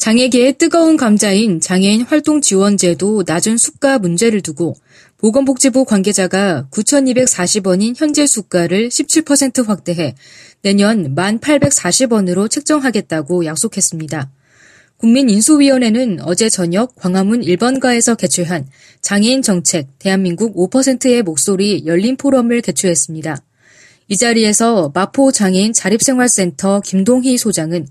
장애계의 뜨거운 감자인 장애인 활동 지원제도 낮은 수가 문제를 두고 보건복지부 관계자가 9,240원인 현재 수가를 17% 확대해 내년 1,840원으로 책정하겠다고 약속했습니다. 국민인수위원회는 어제 저녁 광화문 1번가에서 개최한 장애인 정책 대한민국 5%의 목소리 열린 포럼을 개최했습니다. 이 자리에서 마포 장애인 자립생활센터 김동희 소장은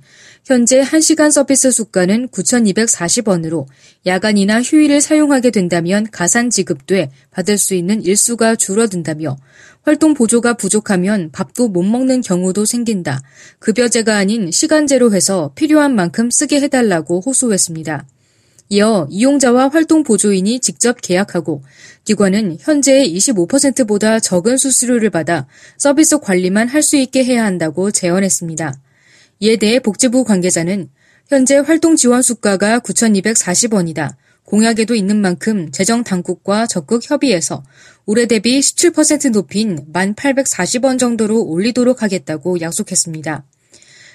현재 1시간 서비스 수가는 9,240원으로 야간이나 휴일을 사용하게 된다면 가산 지급돼 받을 수 있는 일수가 줄어든다며 활동 보조가 부족하면 밥도 못 먹는 경우도 생긴다. 급여제가 아닌 시간제로 해서 필요한 만큼 쓰게 해달라고 호소했습니다. 이어 이용자와 활동 보조인이 직접 계약하고 기관은 현재의 25%보다 적은 수수료를 받아 서비스 관리만 할 수 있게 해야 한다고 제언했습니다. 이에 대해 복지부 관계자는 현재 활동 지원 수가가 9,240원이다. 공약에도 있는 만큼 재정 당국과 적극 협의해서 올해 대비 17% 높인 1,840원 정도로 올리도록 하겠다고 약속했습니다.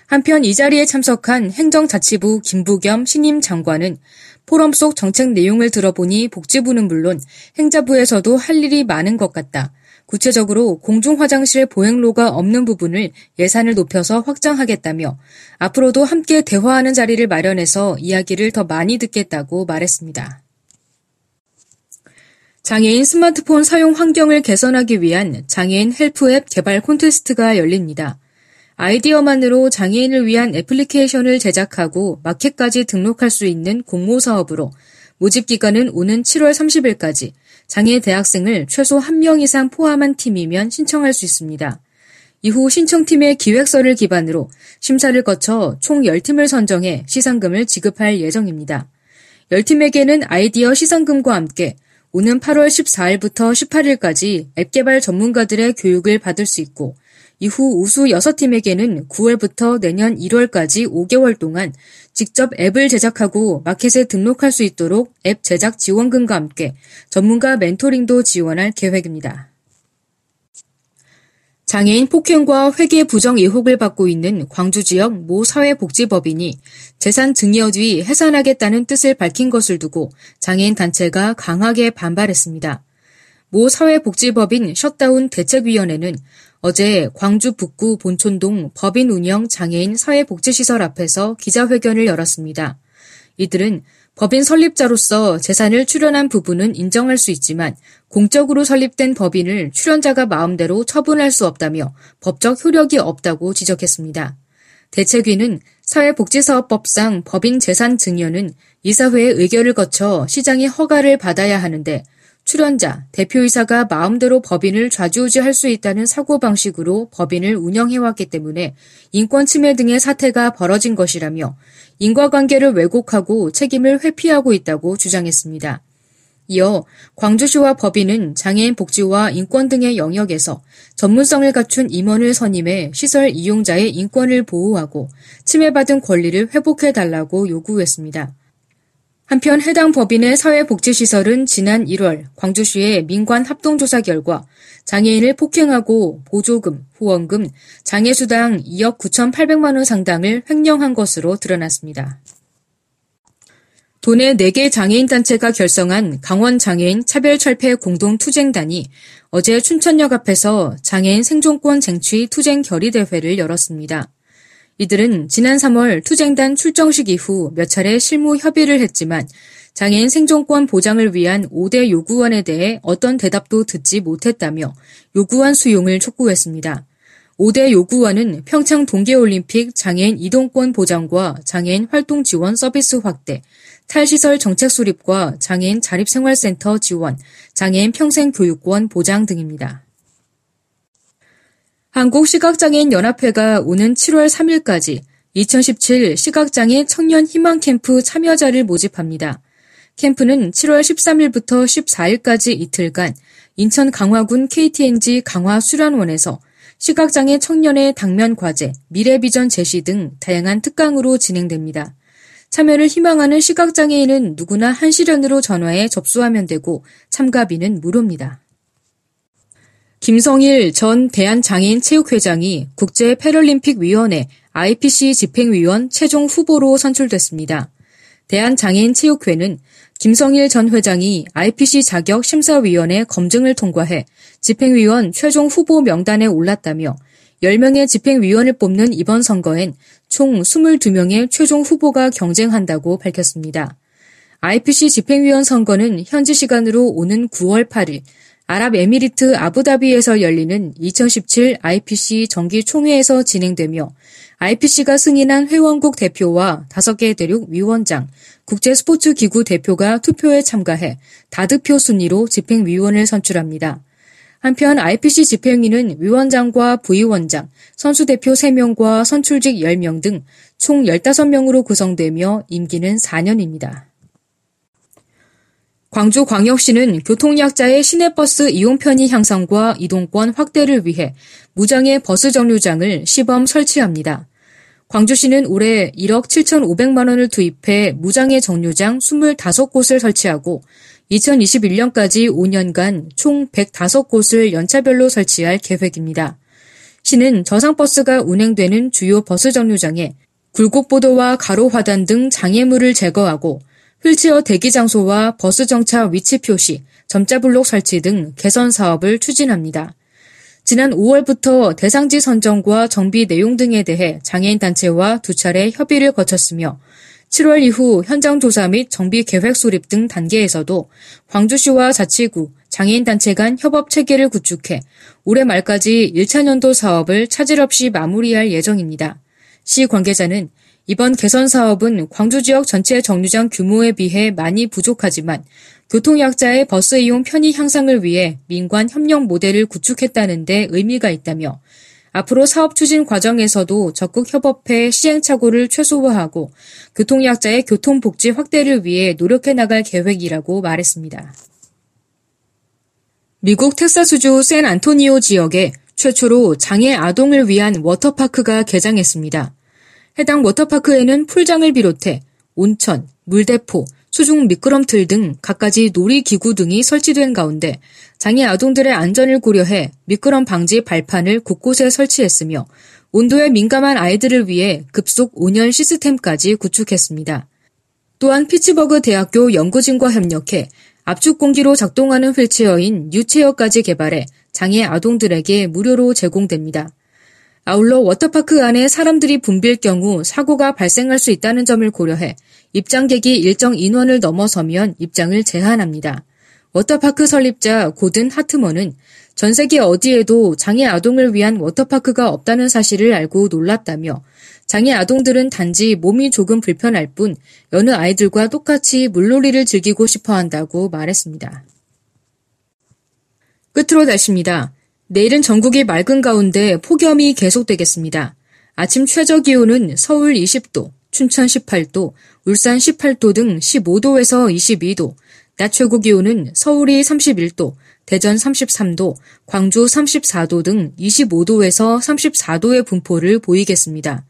한편 이 자리에 참석한 행정자치부 김부겸 신임 장관은 포럼 속 정책 내용을 들어보니 복지부는 물론 행자부에서도 할 일이 많은 것 같다. 구체적으로 공중 화장실 보행로가 없는 부분을 예산을 높여서 확장하겠다며 앞으로도 함께 대화하는 자리를 마련해서 이야기를 더 많이 듣겠다고 말했습니다. 장애인 스마트폰 사용 환경을 개선하기 위한 장애인 헬프앱 개발 콘테스트가 열립니다. 아이디어만으로 장애인을 위한 애플리케이션을 제작하고 마켓까지 등록할 수 있는 공모 사업으로 모집 기간은 오는 7월 30일까지 장애 대학생을 최소 1명 이상 포함한 팀이면 신청할 수 있습니다. 이후 신청팀의 기획서를 기반으로 심사를 거쳐 총 10팀을 선정해 시상금을 지급할 예정입니다. 10팀에게는 아이디어 시상금과 함께 오는 8월 14일부터 18일까지 앱 개발 전문가들의 교육을 받을 수 있고 이후 우수 6팀에게는 9월부터 내년 1월까지 5개월 동안 직접 앱을 제작하고 마켓에 등록할 수 있도록 앱 제작 지원금과 함께 전문가 멘토링도 지원할 계획입니다. 장애인 폭행과 회계 부정 의혹을 받고 있는 광주 지역 모 사회복지법인이 재산 증여 뒤 해산하겠다는 뜻을 밝힌 것을 두고 장애인 단체가 강하게 반발했습니다. 모 사회복지법인 셧다운 대책위원회는 어제 광주 북구 본촌동 법인 운영 장애인 사회복지시설 앞에서 기자회견을 열었습니다. 이들은 법인 설립자로서 재산을 출연한 부분은 인정할 수 있지만 공적으로 설립된 법인을 출연자가 마음대로 처분할 수 없다며 법적 효력이 없다고 지적했습니다. 대책위는 사회복지사업법상 법인 재산 증여는 이사회의 의결을 거쳐 시장의 허가를 받아야 하는데 출연자, 대표이사가 마음대로 법인을 좌지우지할 수 있다는 사고방식으로 법인을 운영해왔기 때문에 인권 침해 등의 사태가 벌어진 것이라며 인과관계를 왜곡하고 책임을 회피하고 있다고 주장했습니다. 이어 광주시와 법인은 장애인 복지와 인권 등의 영역에서 전문성을 갖춘 임원을 선임해 시설 이용자의 인권을 보호하고 침해받은 권리를 회복해달라고 요구했습니다. 한편 해당 법인의 사회복지시설은 지난 1월 광주시의 민관 합동조사 결과 장애인을 폭행하고 보조금, 후원금, 장애수당 2억 9,800만 원 상당을 횡령한 것으로 드러났습니다. 도내 4개 장애인 단체가 결성한 강원 장애인 차별철폐 공동투쟁단이 어제 춘천역 앞에서 장애인 생존권 쟁취 투쟁 결의대회를 열었습니다. 이들은 지난 3월 투쟁단 출정식 이후 몇 차례 실무 협의를 했지만 장애인 생존권 보장을 위한 5대 요구안에 대해 어떤 대답도 듣지 못했다며 요구안 수용을 촉구했습니다. 5대 요구안은 평창 동계올림픽 장애인 이동권 보장과 장애인 활동 지원 서비스 확대, 탈시설 정책 수립과 장애인 자립생활센터 지원, 장애인 평생교육권 보장 등입니다. 한국시각장애인 연합회가 오는 7월 3일까지 2017 시각장애 청년 희망 캠프 참여자를 모집합니다. 캠프는 7월 13일부터 14일까지 이틀간 인천 강화군 KTNG 강화 수련원에서 시각장애 청년의 당면 과제, 미래 비전 제시 등 다양한 특강으로 진행됩니다. 참여를 희망하는 시각장애인은 누구나 한시련으로 전화해 접수하면 되고 참가비는 무료입니다. 김성일 전 대한장애인체육회장이 국제패럴림픽위원회 IPC 집행위원 최종 후보로 선출됐습니다. 대한장애인체육회는 김성일 전 회장이 IPC 자격 심사위원회 검증을 통과해 집행위원 최종 후보 명단에 올랐다며 10명의 집행위원을 뽑는 이번 선거엔 총 22명의 최종 후보가 경쟁한다고 밝혔습니다. IPC 집행위원 선거는 현지 시간으로 오는 9월 8일 아랍에미리트 아부다비에서 열리는 2017 IPC 정기 총회에서 진행되며 IPC가 승인한 회원국 대표와 5개 대륙 위원장, 국제스포츠기구 대표가 투표에 참가해 다득표 순위로 집행위원을 선출합니다. 한편 IPC 집행위는 위원장과 부위원장, 선수대표 3명과 선출직 10명 등 총 15명으로 구성되며 임기는 4년입니다. 광주광역시는 교통약자의 시내버스 이용 편의 향상과 이동권 확대를 위해 무장의 버스 정류장을 시범 설치합니다. 광주시는 올해 1억 7,500만 원을 투입해 무장의 정류장 25곳을 설치하고 2021년까지 5년간 총 105곳을 연차별로 설치할 계획입니다. 시는 저상버스가 운행되는 주요 버스 정류장에 굴곡보도와 가로화단 등 장애물을 제거하고 휠체어 대기 장소와 버스 정차 위치 표시, 점자 블록 설치 등 개선 사업을 추진합니다. 지난 5월부터 대상지 선정과 정비 내용 등에 대해 장애인 단체와 두 차례 협의를 거쳤으며 7월 이후 현장 조사 및 정비 계획 수립 등 단계에서도 광주시와 자치구, 장애인 단체 간 협업 체계를 구축해 올해 말까지 1차 년도 사업을 차질 없이 마무리할 예정입니다. 시 관계자는 이번 개선 사업은 광주 지역 전체 정류장 규모에 비해 많이 부족하지만 교통약자의 버스 이용 편의 향상을 위해 민관 협력 모델을 구축했다는 데 의미가 있다며 앞으로 사업 추진 과정에서도 적극 협업해 시행착오를 최소화하고 교통약자의 교통복지 확대를 위해 노력해 나갈 계획이라고 말했습니다. 미국 텍사스주 샌 안토니오 지역에 최초로 장애 아동을 위한 워터파크가 개장했습니다. 해당 워터파크에는 풀장을 비롯해 온천, 물대포, 수중 미끄럼틀 등 갖가지 놀이기구 등이 설치된 가운데 장애 아동들의 안전을 고려해 미끄럼 방지 발판을 곳곳에 설치했으며 온도에 민감한 아이들을 위해 급속 온열 시스템까지 구축했습니다. 또한 피츠버그 대학교 연구진과 협력해 압축 공기로 작동하는 휠체어인 뉴체어까지 개발해 장애 아동들에게 무료로 제공됩니다. 아울러 워터파크 안에 사람들이 붐빌 경우 사고가 발생할 수 있다는 점을 고려해 입장객이 일정 인원을 넘어서면 입장을 제한합니다. 워터파크 설립자 고든 하트먼은 전 세계 어디에도 장애 아동을 위한 워터파크가 없다는 사실을 알고 놀랐다며 장애 아동들은 단지 몸이 조금 불편할 뿐 여느 아이들과 똑같이 물놀이를 즐기고 싶어 한다고 말했습니다. 끝으로 날씨입니다. 내일은 전국이 맑은 가운데 폭염이 계속되겠습니다. 아침 최저 기온은 서울 20도, 춘천 18도, 울산 18도 등 15도에서 22도, 낮 최고 기온은 서울이 31도, 대전 33도, 광주 34도 등 25도에서 34도의 분포를 보이겠습니다.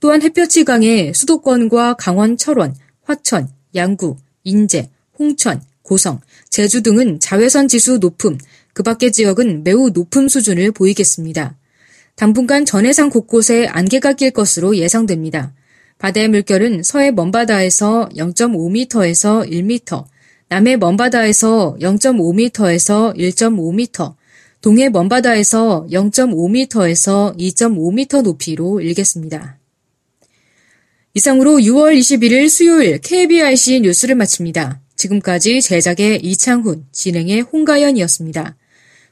또한 햇볕이 강해 수도권과 강원 철원, 화천, 양구, 인제, 홍천, 고성, 제주 등은 자외선 지수 높음, 그 밖의 지역은 매우 높은 수준을 보이겠습니다. 당분간 전해상 곳곳에 안개가 낄 것으로 예상됩니다. 바다의 물결은 서해 먼바다에서 0.5m에서 1m, 남해 먼바다에서 0.5m에서 1.5m, 동해 먼바다에서 0.5m에서 2.5m 높이로 일겠습니다. 이상으로 6월 21일 수요일 KBIC 뉴스를 마칩니다. 지금까지 제작의 이창훈, 진행의 홍가연이었습니다.